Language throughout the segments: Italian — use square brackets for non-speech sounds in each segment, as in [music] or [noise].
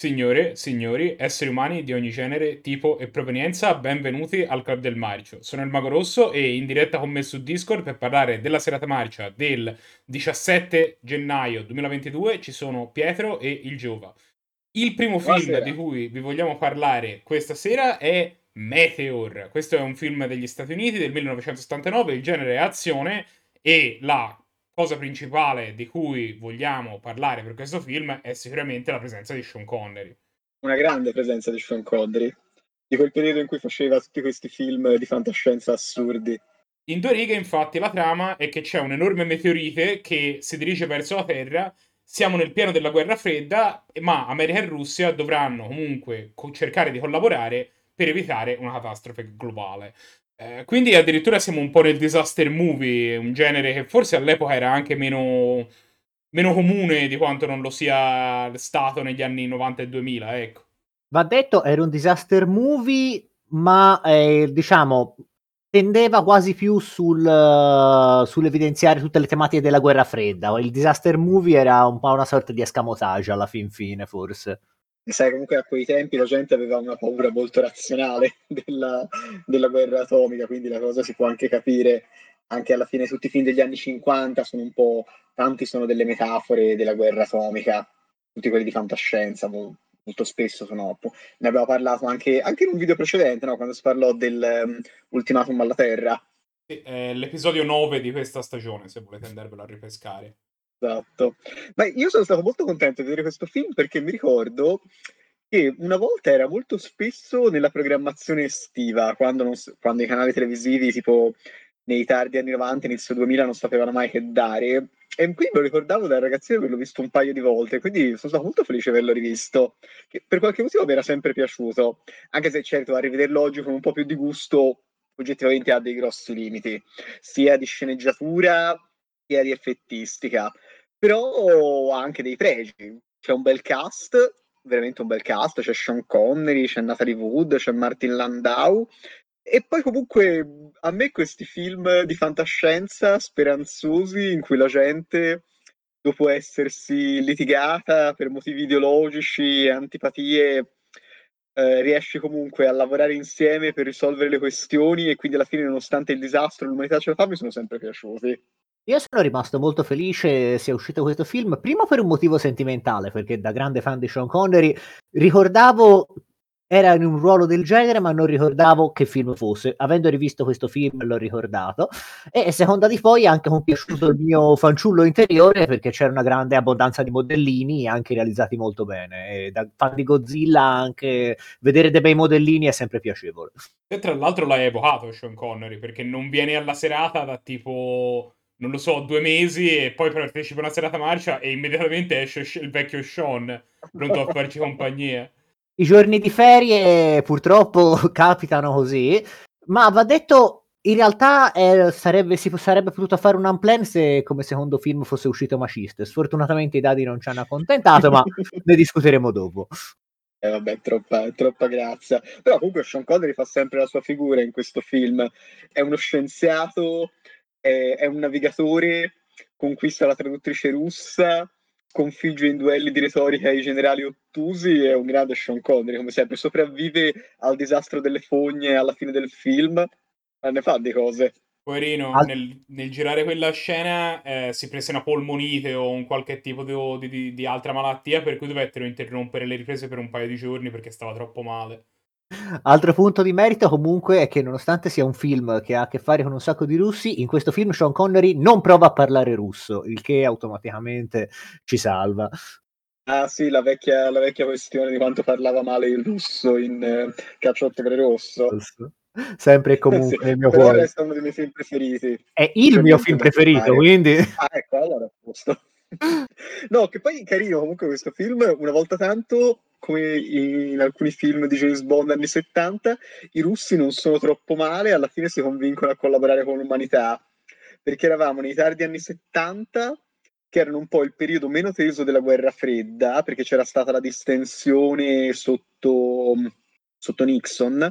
Signore, signori, esseri umani di ogni genere, tipo e provenienza, benvenuti al Club del Marcio. Sono il Mago Rosso e in diretta con me su Discord per parlare della serata marcia del 17 gennaio 2022 ci sono Pietro e il Giova. Il primo film Buonasera. di cui vi vogliamo parlare questa sera è Meteor. Questo è un film degli Stati Uniti del 1979, il genere è azione e la cosa principale di cui vogliamo parlare per questo film è sicuramente la presenza di Sean Connery. Una grande presenza di Sean Connery, di quel periodo in cui faceva tutti questi film di fantascienza assurdi. In due righe, infatti, la trama è che c'è un enorme meteorite che si dirige verso la Terra. Siamo nel pieno della guerra fredda, ma America e Russia dovranno comunque co- cercare di collaborare per evitare una catastrofe globale. Eh, quindi addirittura siamo un po' nel disaster movie, un genere che forse all'epoca era anche meno, meno comune di quanto non lo sia stato negli anni 90 e 2000, ecco. Va detto, era un disaster movie, ma eh, diciamo tendeva quasi più sul, uh, sull'evidenziare tutte le tematiche della guerra fredda. Il disaster movie era un po' una sorta di escamotage alla fin fine, forse. Sai, comunque a quei tempi la gente aveva una paura molto razionale [laughs] della, della guerra atomica, quindi la cosa si può anche capire. Anche alla fine tutti i film degli anni 50 sono un po', tanti sono delle metafore della guerra atomica, tutti quelli di fantascienza, molto spesso sono, ne abbiamo parlato anche, anche in un video precedente, no? quando si parlò dell'ultimatum um, alla Terra. Sì, è l'episodio 9 di questa stagione, se volete andarvelo a ripescare. Esatto. Ma io sono stato molto contento di vedere questo film perché mi ricordo che una volta era molto spesso nella programmazione estiva, quando, non, quando i canali televisivi tipo nei tardi anni 90, inizio 2000 non sapevano mai che dare. E qui me lo ricordavo da ragazzino che l'ho visto un paio di volte, quindi sono stato molto felice di averlo rivisto. Che per qualche motivo mi era sempre piaciuto, anche se certo a rivederlo oggi con un po' più di gusto, oggettivamente ha dei grossi limiti, sia di sceneggiatura sia di effettistica, però ha anche dei pregi. C'è un bel cast, veramente un bel cast, c'è Sean Connery, c'è Natalie Wood, c'è Martin Landau, e poi comunque a me questi film di fantascienza speranzosi in cui la gente, dopo essersi litigata per motivi ideologici e antipatie, eh, riesce comunque a lavorare insieme per risolvere le questioni e quindi alla fine, nonostante il disastro, l'umanità ce la fa, mi sono sempre piaciuti. Io sono rimasto molto felice sia uscito questo film, prima per un motivo sentimentale, perché da grande fan di Sean Connery ricordavo era in un ruolo del genere, ma non ricordavo che film fosse. Avendo rivisto questo film, l'ho ricordato. E seconda di poi, anche mi è piaciuto il mio fanciullo interiore perché c'era una grande abbondanza di modellini, anche realizzati molto bene. E da fan di Godzilla, anche vedere dei bei modellini è sempre piacevole. E tra l'altro l'hai evocato Sean Connery perché non viene alla serata da tipo non lo so, due mesi e poi partecipa a una serata marcia e immediatamente esce il vecchio Sean pronto a farci compagnia. I giorni di ferie purtroppo [laughs] capitano così, ma va detto, in realtà eh, sarebbe, si sarebbe potuto fare un unplan se come secondo film fosse uscito Maciste. Sfortunatamente i dadi non ci hanno accontentato, ma [laughs] ne discuteremo dopo. Eh vabbè, troppa, troppa grazia. Però comunque Sean Connery fa sempre la sua figura in questo film. È uno scienziato, è, è un navigatore, conquista la traduttrice russa, sconfigge in duelli di retorica i generali ottusi è un grande Sean Connery, come sempre, sopravvive al disastro delle fogne alla fine del film, ma ne fa di cose. Poverino, Al... nel, nel, girare quella scena eh, si prese una polmonite o un qualche tipo di, di, di, altra malattia per cui dovettero interrompere le riprese per un paio di giorni perché stava troppo male. Altro punto di merito comunque è che nonostante sia un film che ha a che fare con un sacco di russi, in questo film Sean Connery non prova a parlare russo, il che automaticamente ci salva. Ah sì, la vecchia, la vecchia questione di quanto parlava male il russo in eh, Cacciotto per Rosso. Sempre e [laughs] comunque sì, il mio cuore. Resta uno dei miei film preferiti. È il mio film preferito, quindi... Ah ecco, allora è posto. [laughs] no, che poi carino comunque questo film, una volta tanto come in alcuni film di James Bond anni 70, i russi non sono troppo male, alla fine si convincono a collaborare con l'umanità, perché eravamo nei tardi anni 70, che erano un po' il periodo meno teso della guerra fredda, perché c'era stata la distensione sotto, sotto Nixon,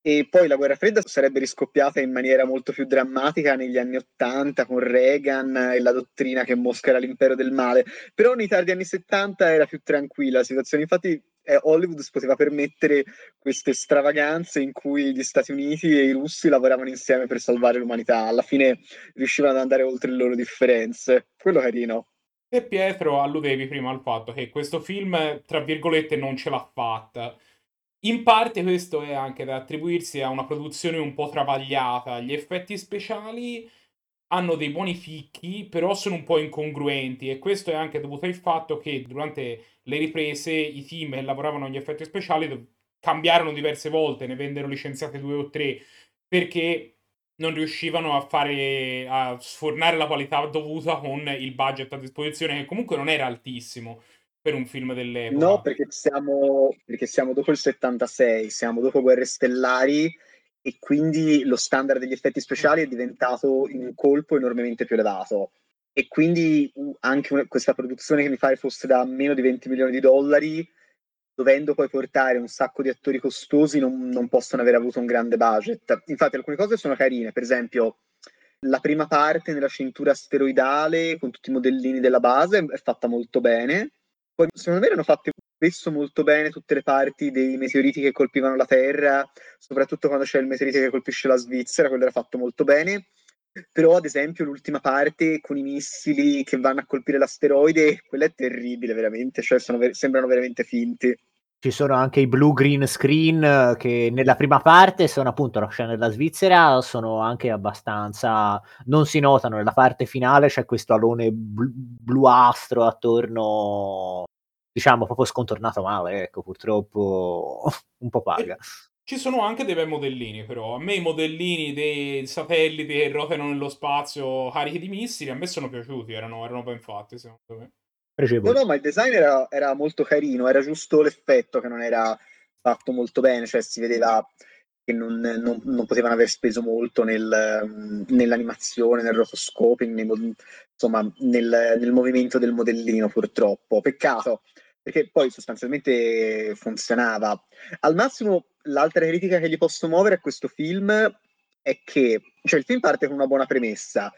E poi la guerra fredda sarebbe riscoppiata in maniera molto più drammatica negli anni Ottanta con Reagan e la dottrina che Mosca era l'impero del male. Però nei tardi anni 70 era più tranquilla la situazione. Infatti eh, Hollywood si poteva permettere queste stravaganze in cui gli Stati Uniti e i russi lavoravano insieme per salvare l'umanità. Alla fine riuscivano ad andare oltre le loro differenze. Quello carino. E Pietro alludevi prima al fatto che questo film, tra virgolette, non ce l'ha fatta. In parte questo è anche da attribuirsi a una produzione un po' travagliata. Gli effetti speciali hanno dei buoni ficchi, però sono un po' incongruenti e questo è anche dovuto al fatto che durante le riprese i team che lavoravano agli effetti speciali cambiarono diverse volte, ne vennero licenziate due o tre perché non riuscivano a fare a sfornare la qualità dovuta con il budget a disposizione che comunque non era altissimo per un film dell'epoca. No, perché siamo, perché siamo dopo il 76, siamo dopo Guerre Stellari e quindi lo standard degli effetti speciali è diventato in un colpo enormemente più elevato. E quindi anche una, questa produzione che mi pare fosse da meno di 20 milioni di dollari, dovendo poi portare un sacco di attori costosi, non, non possono aver avuto un grande budget. Infatti alcune cose sono carine, per esempio la prima parte nella cintura asteroidale con tutti i modellini della base è fatta molto bene. Poi secondo me erano fatte spesso molto bene tutte le parti dei meteoriti che colpivano la Terra, soprattutto quando c'è il meteorite che colpisce la Svizzera, quello era fatto molto bene. Però, ad esempio, l'ultima parte con i missili che vanno a colpire l'asteroide, quella è terribile, veramente. Cioè, ver- sembrano veramente finti. Ci sono anche i blue green screen che nella prima parte sono appunto la scena della Svizzera, sono anche abbastanza. non si notano. Nella parte finale c'è questo alone blu- bluastro attorno diciamo proprio scontornato male, ecco, purtroppo [laughs] un po' paga. Ci sono anche dei bei modellini, però. A me i modellini dei satelliti che ruotano nello spazio carichi di missili, a me sono piaciuti, erano, erano ben fatti, secondo me. No, no, ma il design era, era, molto carino, era giusto l'effetto che non era fatto molto bene, cioè si vedeva che non, non, non potevano aver speso molto nel, nell'animazione, nel rotoscoping, nei, insomma, nel, nel movimento del modellino, purtroppo. Peccato, perché poi sostanzialmente funzionava. Al massimo, l'altra critica che gli posso muovere a questo film è che cioè, il film parte con una buona premessa.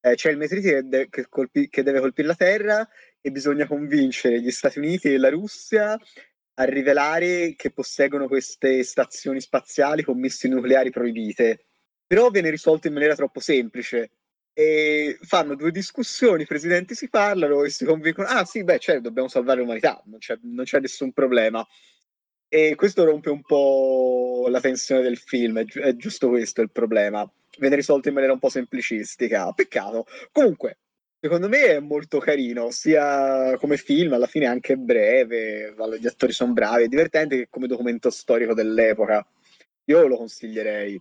Eh, c'è il meteorite che, de- che, colpi- che deve colpire la Terra e bisogna convincere gli Stati Uniti e la Russia a rivelare che posseggono queste stazioni spaziali con missili nucleari proibite. Però viene risolto in maniera troppo semplice e fanno due discussioni, i presidenti si parlano e si convincono, ah sì, beh, certo, dobbiamo salvare l'umanità, non c'è, non c'è nessun problema. E questo rompe un po' la tensione del film, è, gi- è giusto questo il problema. Viene risolto in maniera un po' semplicistica, peccato. Comunque, secondo me è molto carino, sia come film, alla fine anche breve, gli attori sono bravi, è divertente che come documento storico dell'epoca. Io lo consiglierei.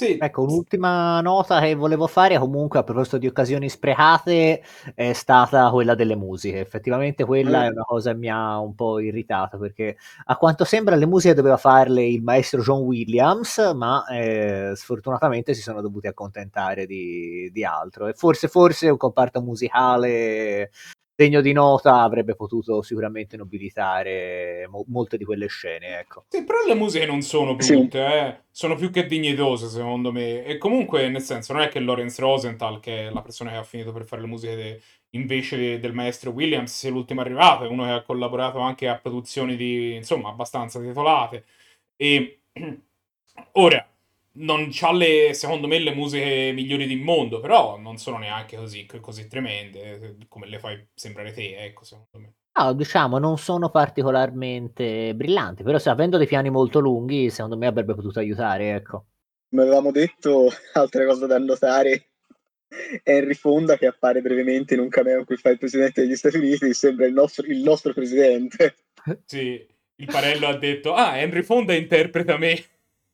Sì. Ecco, un'ultima nota che volevo fare comunque a proposito di occasioni sprecate è stata quella delle musiche. Effettivamente quella mm. è una cosa che mi ha un po' irritato perché a quanto sembra le musiche doveva farle il maestro John Williams, ma eh, sfortunatamente si sono dovuti accontentare di, di altro. E forse, forse un comparto musicale degno di nota avrebbe potuto sicuramente nobilitare mo- molte di quelle scene. Ecco. Sì, però le musiche non sono brutte, sì. eh. sono più che dignitose secondo me. E comunque, nel senso, non è che Lawrence Rosenthal, che è la persona che ha finito per fare le musiche de- invece del maestro Williams, sia l'ultimo arrivato, è uno che ha collaborato anche a produzioni di, insomma, abbastanza titolate. E [clears throat] ora, non ha le, secondo me, le musiche migliori del mondo, però non sono neanche così, così tremende come le fai sembrare te, ecco, secondo me. No, diciamo, non sono particolarmente brillanti, però se avendo dei piani molto lunghi, secondo me avrebbe potuto aiutare, ecco. Come avevamo detto, [laughs] altre cose da notare, Henry Fonda che appare brevemente in un cameo in cui fa il presidente degli Stati Uniti, sembra il nostro, il nostro presidente. Sì, il Parello ha detto, ah, Henry Fonda interpreta me.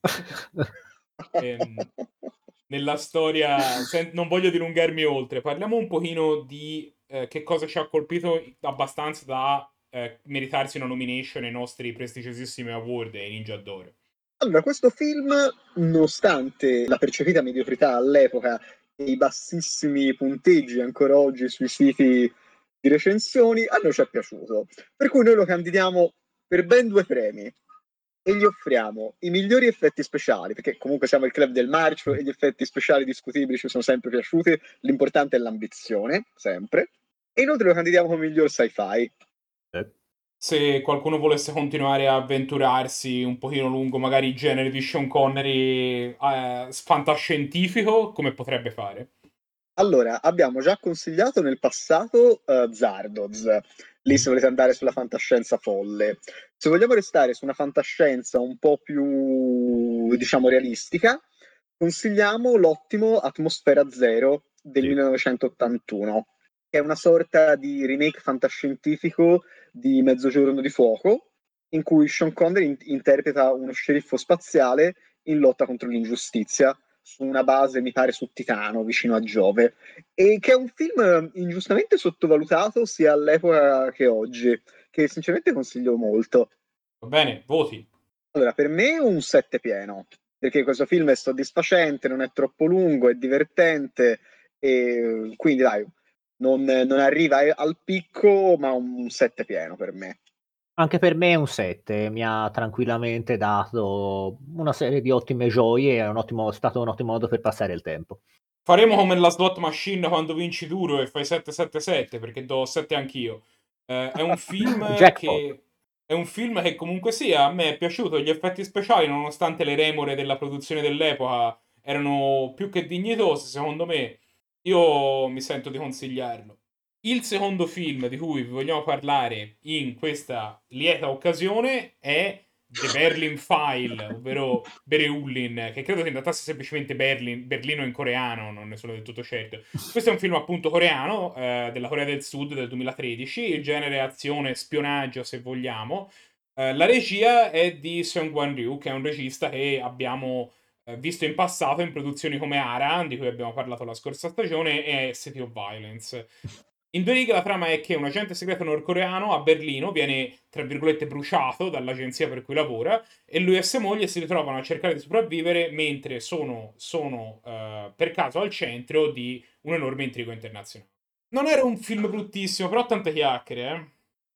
[laughs] ehm, nella storia, sen- non voglio dilungarmi oltre, parliamo un pochino di eh, che cosa ci ha colpito abbastanza da eh, meritarsi una nomination ai nostri prestigiosissimi award e Ninja d'Oro. Allora, questo film, nonostante la percepita mediocrità all'epoca e i bassissimi punteggi ancora oggi sui siti di recensioni, a noi ci è piaciuto. Per cui noi lo candidiamo per ben due premi. E gli offriamo i migliori effetti speciali, perché comunque siamo il club del marcio e gli effetti speciali discutibili ci sono sempre piaciuti, l'importante è l'ambizione, sempre, e inoltre lo candidiamo come miglior sci-fi. Eh. Se qualcuno volesse continuare a avventurarsi un pochino lungo, magari il genere di Sean Connery eh, fantascientifico, come potrebbe fare? Allora, abbiamo già consigliato nel passato uh, Zardoz, lì se volete andare sulla fantascienza folle. Se vogliamo restare su una fantascienza un po' più, diciamo, realistica, consigliamo l'ottimo Atmosfera Zero del sì. 1981, che è una sorta di remake fantascientifico di Mezzogiorno di Fuoco, in cui Sean Connery in- interpreta uno sceriffo spaziale in lotta contro l'ingiustizia su una base, mi pare, su Titano, vicino a Giove, e che è un film ingiustamente sottovalutato sia all'epoca che oggi, che sinceramente consiglio molto. Va bene, voti. Allora, per me un 7 pieno, perché questo film è soddisfacente, non è troppo lungo, è divertente, e quindi dai, non, non arriva al picco, ma un 7 pieno per me. Anche per me è un 7, mi ha tranquillamente dato una serie di ottime gioie, è un ottimo, stato un ottimo modo per passare il tempo. Faremo come la slot machine quando vinci duro e fai 777 perché do 7 anch'io. Eh, è un [laughs] film che è un film che comunque sia, a me è piaciuto, gli effetti speciali nonostante le remore della produzione dell'epoca erano più che dignitosi, secondo me. Io mi sento di consigliarlo. Il secondo film di cui vi vogliamo parlare in questa lieta occasione è The Berlin File, ovvero Bereullin, che credo che in semplicemente Berlin, Berlino in coreano, non ne sono del tutto certo. Questo è un film appunto coreano, eh, della Corea del Sud del 2013, il genere azione, spionaggio se vogliamo. Eh, la regia è di Sung Wan-ryu, che è un regista che abbiamo eh, visto in passato in produzioni come Aran, di cui abbiamo parlato la scorsa stagione, e City of Violence. In due righe la trama è che un agente segreto nordcoreano a Berlino viene, tra virgolette, bruciato dall'agenzia per cui lavora e lui e sua moglie si ritrovano a cercare di sopravvivere mentre sono, sono uh, per caso al centro di un enorme intrigo internazionale. Non era un film bruttissimo, però tante chiacchiere, eh.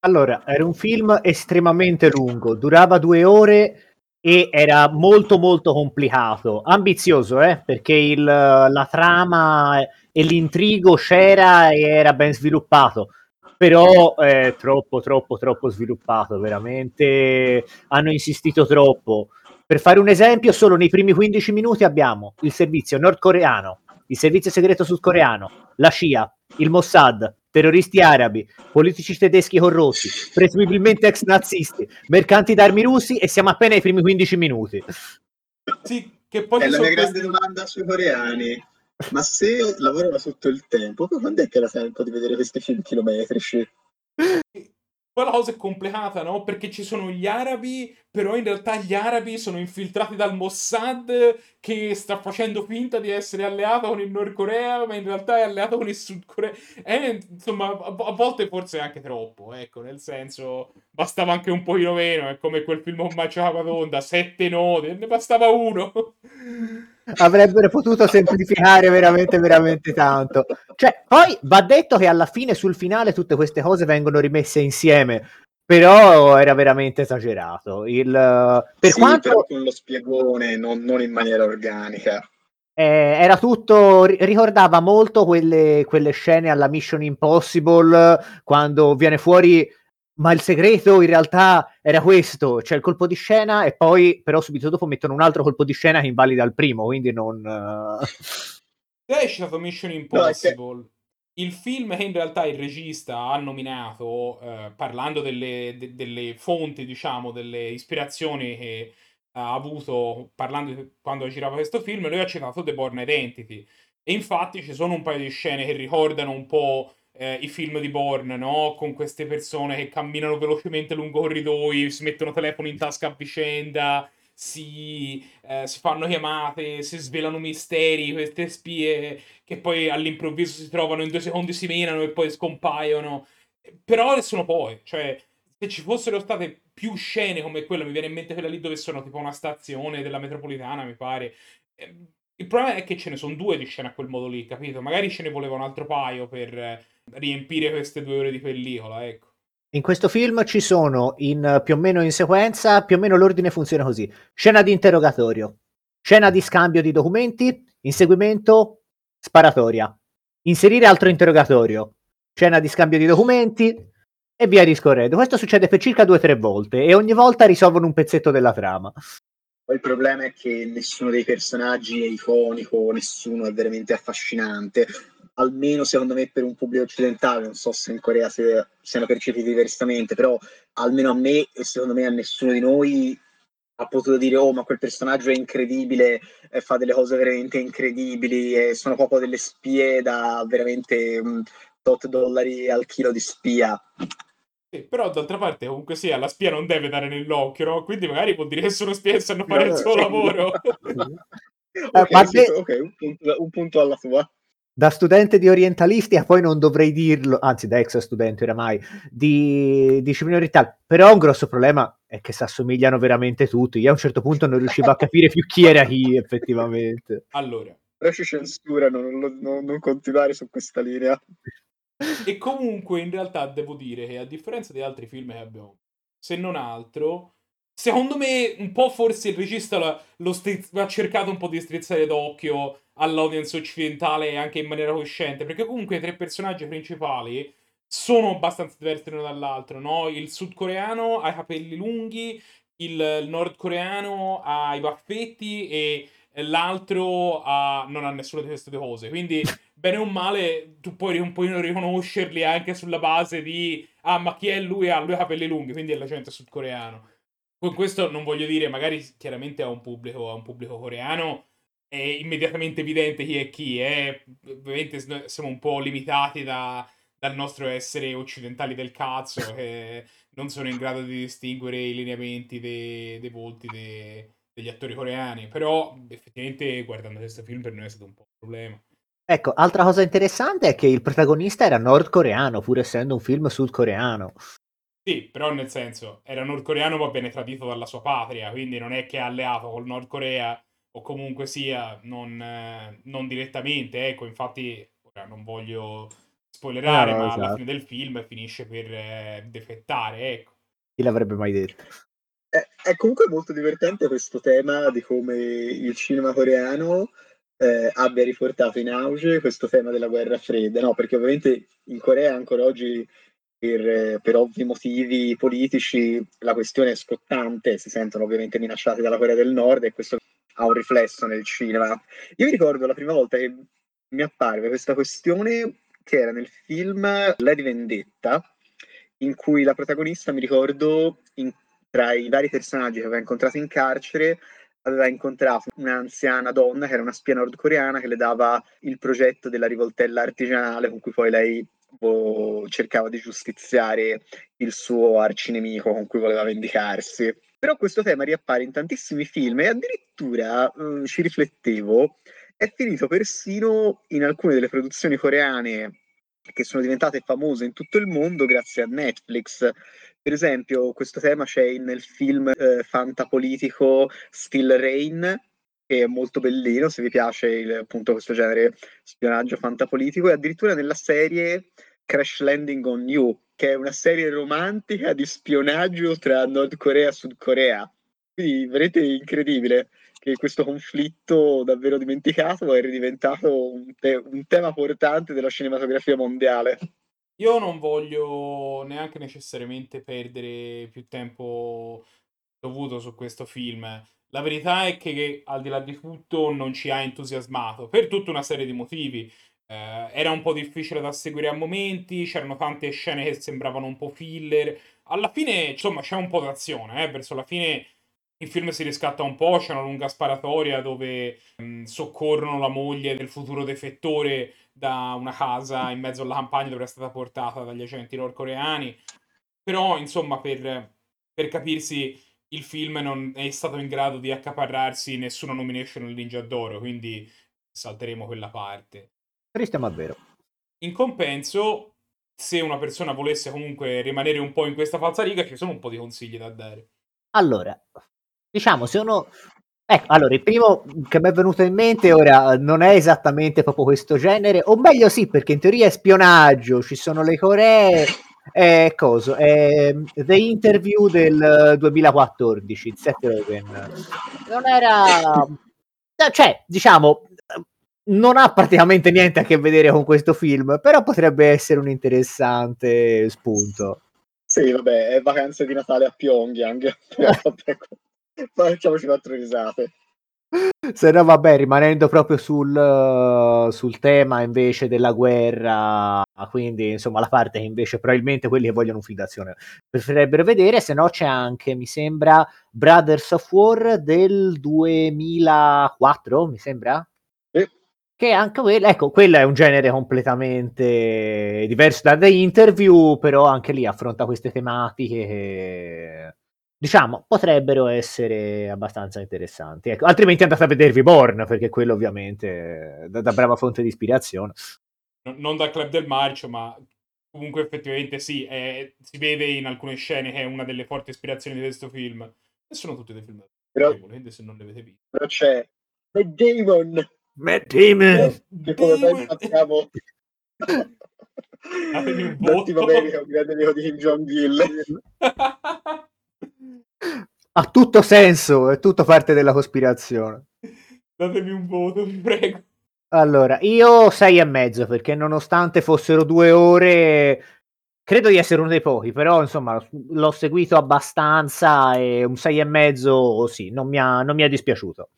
Allora, era un film estremamente lungo, durava due ore e era molto molto complicato, ambizioso, eh, perché il, la trama e l'intrigo c'era e era ben sviluppato, però è troppo troppo troppo sviluppato, veramente. Hanno insistito troppo. Per fare un esempio, solo nei primi 15 minuti abbiamo il servizio nordcoreano, il servizio segreto sudcoreano, la CIA, il Mossad, terroristi arabi, politici tedeschi corrotti, presumibilmente ex nazisti, mercanti d'armi russi e siamo appena ai primi 15 minuti. Sì, che poi è la mia grande domanda sui coreani. Ma se lavorano sotto il tempo, quando è che la sento di vedere questi film chilometrici? Poi la cosa è complicata, no? Perché ci sono gli arabi, però in realtà gli arabi sono infiltrati dal Mossad che sta facendo finta di essere alleato con il Nord Corea, ma in realtà è alleato con il Sud Corea. E, insomma, a, volte forse anche troppo, ecco, nel senso, bastava anche un pochino meno, è come quel film con Macia Patonda, sette nodi, ne bastava uno. Avrebbero potuto semplificare veramente veramente tanto. Cioè poi va detto che alla fine sul finale tutte queste cose vengono rimesse insieme però era veramente esagerato. Il, per sì, quanto però con lo spiegone non, non in maniera organica. Eh, era tutto ricordava molto quelle, quelle scene alla Mission Impossible quando viene fuori ma il segreto in realtà era questo, c'è il colpo di scena e poi però subito dopo mettono un altro colpo di scena che invalida il primo, quindi non... Uh... È citato Mission Impossible. No, che... Il film che in realtà il regista ha nominato, eh, parlando delle, de, delle, fonti, diciamo, delle ispirazioni che ha avuto parlando quando girava questo film, lui ha citato The Born Identity. E infatti ci sono un paio di scene che ricordano un po' eh, i film di Bourne, no? Con queste persone che camminano velocemente lungo corridoi, si mettono telefono in tasca a vicenda, si, eh, si fanno chiamate, si svelano misteri, queste spie che poi all'improvviso si trovano in due secondi si menano e poi scompaiono. Però sono poi, cioè, se ci fossero state più scene come quella, mi viene in mente quella lì dove sono tipo una stazione della metropolitana, mi pare. Il problema è che ce ne sono due di scene a quel modo lì, capito? Magari ce ne voleva un altro paio per riempire queste due ore di pellicola, ecco. In questo film ci sono, in, più o meno in sequenza, più o meno l'ordine funziona così. Scena di interrogatorio, scena di scambio di documenti, inseguimento, sparatoria. Inserire altro interrogatorio, scena di scambio di documenti e via discorrendo. Questo succede per circa due o tre volte e ogni volta risolvono un pezzetto della trama. Poi il problema è che nessuno dei personaggi è iconico, nessuno è veramente affascinante. Almeno secondo me per un pubblico occidentale, non so se in Corea se, siano percepiti diversamente, però almeno a me e secondo me a nessuno di noi ha potuto dire oh ma quel personaggio è incredibile, eh, fa delle cose veramente incredibili e sono proprio delle spie da veramente um, tot dollari al chilo di spia. Però d'altra parte comunque sia, la spia non deve dare nell'occhio, no? Quindi magari vuol dire che sono spie e sanno fare il suo lavoro. [laughs] [laughs] okay, sì, ok, un punto, un punto alla tua da studente di orientalistica, poi non dovrei dirlo, anzi da ex studente oramai, di disciplina orientale, però un grosso problema è che si assomigliano veramente tutti, io a un certo punto non riuscivo a capire più chi era chi effettivamente. Allora. Però ci censurano, non, non, non continuare su questa linea. E comunque in realtà devo dire che a differenza di altri film che abbiamo, se non altro, secondo me un po' forse il regista lo, lo strizz- ha cercato un po' di strizzare d'occhio all'audience occidentale anche in maniera cosciente, perché comunque i tre personaggi principali sono abbastanza diversi l'uno dall'altro, no? Il sudcoreano ha i capelli lunghi, il nordcoreano ha i baffetti e l'altro ha... non ha nessuna di queste due cose. Quindi, bene o male, tu puoi un po' riconoscerli anche sulla base di ah, ma chi è lui? Ha lui ha capelli lunghi, quindi è la gente sudcoreano. Con questo non voglio dire, magari chiaramente a un pubblico, a un pubblico coreano è immediatamente evidente chi è chi. È, ovviamente siamo un po' limitati da, dal nostro essere occidentali del cazzo, che non sono in grado di distinguere i lineamenti dei, dei volti dei, degli attori coreani. Però effettivamente guardando questo film per noi è stato un po' un problema. Ecco, altra cosa interessante è che il protagonista era nordcoreano, pur essendo un film sudcoreano. Sì, però nel senso, era nordcoreano ma bene tradito dalla sua patria, quindi non è che è alleato col Nord Corea o comunque sia non, eh, non direttamente, ecco, infatti ora non voglio spoilerare, no, ma esatto. alla fine del film finisce per eh, defettare, ecco. Chi l'avrebbe mai detto? È, è, comunque molto divertente questo tema di come il cinema coreano eh, abbia riportato in auge questo tema della guerra fredda, no? Perché ovviamente in Corea ancora oggi per, per, ovvi motivi politici la questione è scottante, si sentono ovviamente minacciati dalla Corea del Nord e questo ha un riflesso nel cinema. Io mi ricordo la prima volta che mi apparve questa questione che era nel film Lady Vendetta, in cui la protagonista, mi ricordo, in, tra i vari personaggi che aveva incontrato in carcere, aveva incontrato un'anziana donna che era una spia nordcoreana che le dava il progetto della rivoltella artigianale con cui poi lei cercava di giustiziare il suo arcinemico con cui voleva vendicarsi. Però questo tema riappare in tantissimi film e addirittura mh, ci riflettevo, è finito persino in alcune delle produzioni coreane che sono diventate famose in tutto il mondo grazie a Netflix. Per esempio, questo tema c'è nel film eh, fantapolitico Still Rain, che è molto bellino se vi piace il, appunto questo genere spionaggio fantapolitico. E addirittura nella serie Crash Landing on You che è una serie romantica di spionaggio tra Nord Corea e Sud Corea. Quindi veramente incredibile che questo conflitto davvero dimenticato è ridiventato un, te- un tema portante della cinematografia mondiale io non voglio neanche necessariamente perdere più tempo dovuto su questo film la verità è che al di là di tutto non ci ha entusiasmato per tutta una serie di motivi. Eh, era un po' difficile da seguire a momenti, c'erano tante scene che sembravano un po' filler. Alla fine, insomma, c'è un po' d'azione, eh, verso la fine il film si riscatta un po', c'è una lunga sparatoria dove mh, mm, soccorrono la moglie del futuro defettore da una casa in mezzo alla campagna dove era stata portata dagli agenti nordcoreani. Però, insomma, per, per capirsi il film non è stato in grado di accaparrarsi nessuna nomination al Ninja d'Oro, quindi salteremo quella parte. Triste ma vero. In compenso, se una persona volesse comunque rimanere un po' in questa falsariga, ci sono un po' di consigli da dare. Allora, diciamo, se uno... Ecco, allora, il primo che mi è venuto in mente ora non è esattamente proprio questo genere, o meglio sì, perché in teoria è spionaggio, ci sono le Coree, È coso, è The Interview del 2014, Seth Rogen. Non era... Cioè, diciamo, non ha praticamente niente a che vedere con questo film, però potrebbe essere un interessante spunto. Sì, vabbè, è vacanze di Natale a Pyongyang. [laughs] [laughs] Facciamoci quattro risate. Se no, vabbè, rimanendo proprio sul, sul, tema invece della guerra, quindi insomma la parte che invece probabilmente quelli che vogliono un film d'azione preferirebbero vedere, se no c'è anche, mi sembra, Brothers of War del 2004, mi sembra? Che anche quello, ecco, quello è un genere completamente diverso da The Interview, però anche lì affronta queste tematiche che, diciamo, potrebbero essere abbastanza interessanti. Ecco, altrimenti andate a vedervi Born, perché quello ovviamente da, da brava fonte di ispirazione. Non da Club del Marcio, ma comunque effettivamente sì, è, si vede in alcune scene che è una delle forti ispirazioni di questo film. E sono tutti dei film però, se non li avete visti. Però c'è The Demon Matt Damon. Che come ben sappiamo... L'ultima America è un grande amico di Kim Jong-il. [laughs] ha tutto senso, è tutto parte della cospirazione. Datemi un voto, vi prego. Allora, io sei e mezzo perché nonostante fossero due ore, credo di essere uno dei pochi, però insomma l'ho seguito abbastanza e un sei e mezzo sì, non mi ha, non mi ha dispiaciuto.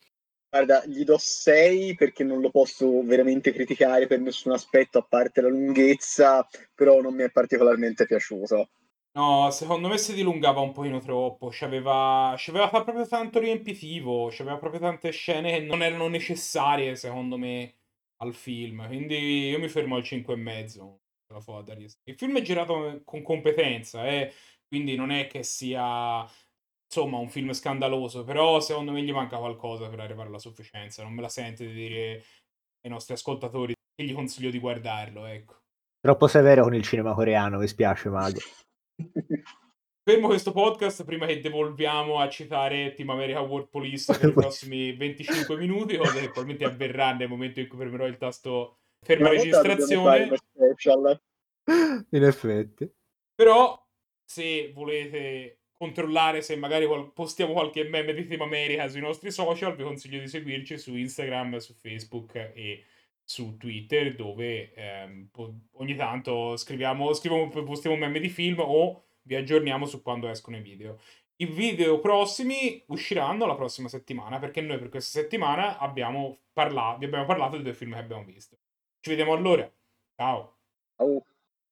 Guarda, gli do 6 perché non lo posso veramente criticare per nessun aspetto, a parte la lunghezza, però non mi è particolarmente piaciuto. No, secondo me si dilungava un pochino troppo, c'aveva, c'aveva proprio tanto riempitivo, c'aveva proprio tante scene che non erano necessarie, secondo me, al film, quindi io mi fermo al 5 e mezzo. Il film è girato con competenza, eh? quindi non è che sia insomma, un film scandaloso, però secondo me gli manca qualcosa per arrivare alla sufficienza. Non me la sente di dire ai nostri ascoltatori che gli consiglio di guardarlo, ecco. Troppo severo con il cinema coreano, mi spiace, Mago. [laughs] [laughs] Fermo questo podcast prima che devolviamo a citare Team America World Police per i [laughs] prossimi 25 minuti, cosa che probabilmente avverrà nel momento in cui premerò il tasto ferma registrazione. In effetti. Però, se volete controllare se magari postiamo qualche meme di Team America sui nostri social, vi consiglio di seguirci su Instagram, su Facebook e su Twitter, dove ehm, ogni tanto scriviamo, scriviamo, postiamo meme di film o vi aggiorniamo su quando escono i video. I video prossimi usciranno la prossima settimana, perché noi per questa settimana abbiamo parlato, vi abbiamo parlato dei due film che abbiamo visto. Ci vediamo allora. Ciao. Ciao.